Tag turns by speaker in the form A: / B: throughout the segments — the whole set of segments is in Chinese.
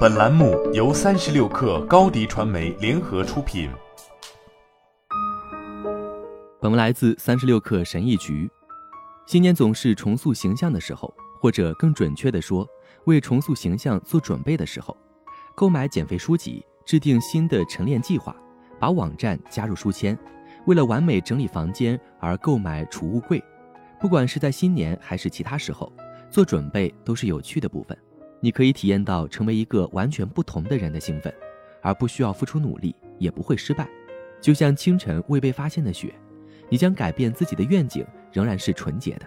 A: 本栏目由三十六氪高低传媒联合出品。
B: 本文来自三十六氪神译局。新年总是重塑形象的时候，或者更准确的说，为重塑形象做准备的时候。购买减肥书籍，制定新的晨练计划，把网站加入书签，为了完美整理房间而购买储物柜。不管是在新年还是其他时候，做准备都是有趣的部分。你可以体验到成为一个完全不同的人的兴奋，而不需要付出努力，也不会失败。就像清晨未被发现的雪，你将改变自己的愿景仍然是纯洁的。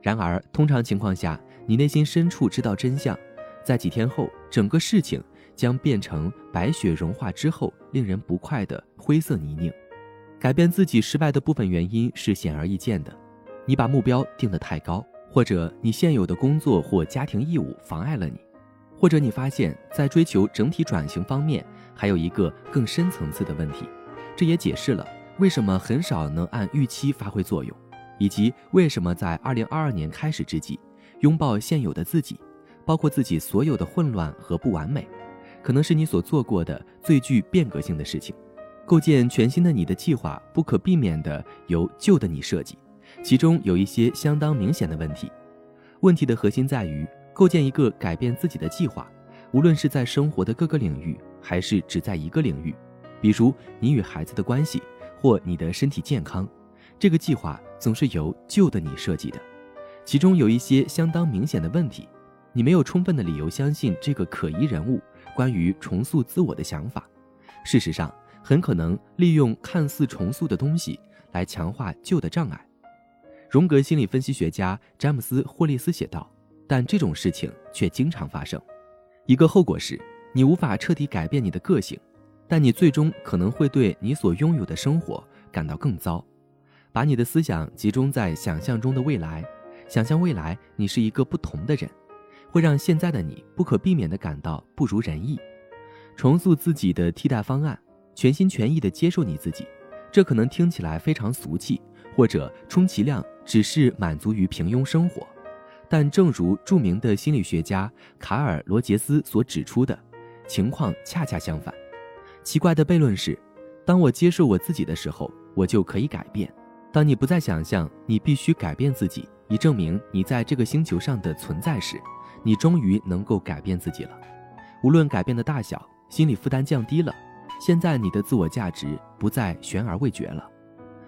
B: 然而，通常情况下，你内心深处知道真相，在几天后，整个事情。将变成白雪融化之后令人不快的灰色泥泞。改变自己失败的部分原因是显而易见的：你把目标定得太高，或者你现有的工作或家庭义务妨碍了你，或者你发现，在追求整体转型方面还有一个更深层次的问题。这也解释了为什么很少能按预期发挥作用，以及为什么在2022年开始之际，拥抱现有的自己，包括自己所有的混乱和不完美。可能是你所做过的最具变革性的事情。构建全新的你的计划，不可避免的由旧的你设计，其中有一些相当明显的问题。问题的核心在于构建一个改变自己的计划，无论是在生活的各个领域，还是只在一个领域，比如你与孩子的关系或你的身体健康。这个计划总是由旧的你设计的，其中有一些相当明显的问题，你没有充分的理由相信这个可疑人物。关于重塑自我的想法，事实上很可能利用看似重塑的东西来强化旧的障碍。荣格心理分析学家詹姆斯·霍利斯写道：“但这种事情却经常发生。一个后果是，你无法彻底改变你的个性，但你最终可能会对你所拥有的生活感到更糟。把你的思想集中在想象中的未来，想象未来你是一个不同的人。”会让现在的你不可避免地感到不如人意。重塑自己的替代方案，全心全意地接受你自己。这可能听起来非常俗气，或者充其量只是满足于平庸生活。但正如著名的心理学家卡尔·罗杰斯所指出的，情况恰恰相反。奇怪的悖论是：当我接受我自己的时候，我就可以改变。当你不再想象你必须改变自己以证明你在这个星球上的存在时，你终于能够改变自己了，无论改变的大小，心理负担降低了。现在你的自我价值不再悬而未决了，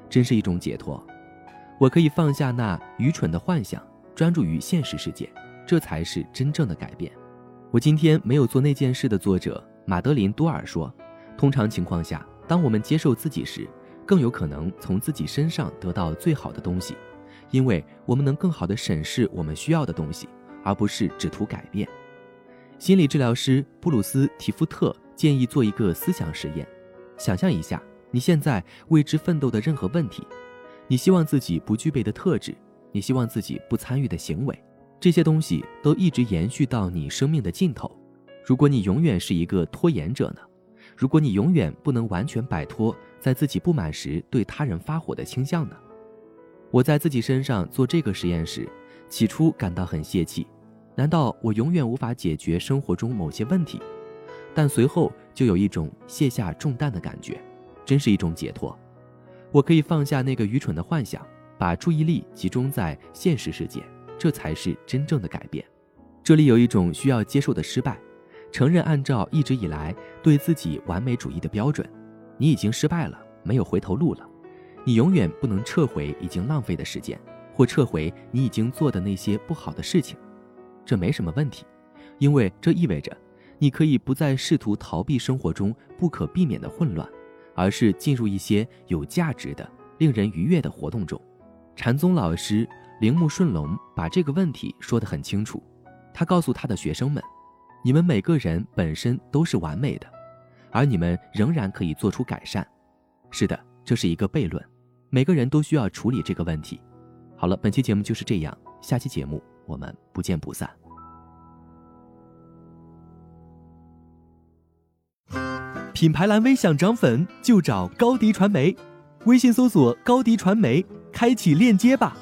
B: 真是一种解脱。我可以放下那愚蠢的幻想，专注于现实世界，这才是真正的改变。我今天没有做那件事的作者马德琳多尔说：“通常情况下，当我们接受自己时，更有可能从自己身上得到最好的东西，因为我们能更好地审视我们需要的东西。”而不是只图改变。心理治疗师布鲁斯·提夫特建议做一个思想实验：想象一下你现在为之奋斗的任何问题，你希望自己不具备的特质，你希望自己不参与的行为，这些东西都一直延续到你生命的尽头。如果你永远是一个拖延者呢？如果你永远不能完全摆脱在自己不满时对他人发火的倾向呢？我在自己身上做这个实验时。起初感到很泄气，难道我永远无法解决生活中某些问题？但随后就有一种卸下重担的感觉，真是一种解脱。我可以放下那个愚蠢的幻想，把注意力集中在现实世界，这才是真正的改变。这里有一种需要接受的失败，承认按照一直以来对自己完美主义的标准，你已经失败了，没有回头路了。你永远不能撤回已经浪费的时间。或撤回你已经做的那些不好的事情，这没什么问题，因为这意味着你可以不再试图逃避生活中不可避免的混乱，而是进入一些有价值的、令人愉悦的活动中。禅宗老师铃木顺龙把这个问题说得很清楚，他告诉他的学生们：“你们每个人本身都是完美的，而你们仍然可以做出改善。”是的，这是一个悖论，每个人都需要处理这个问题。好了，本期节目就是这样，下期节目我们不见不散。
C: 品牌蓝 V 想涨粉就找高迪传媒，微信搜索高迪传媒，开启链接吧。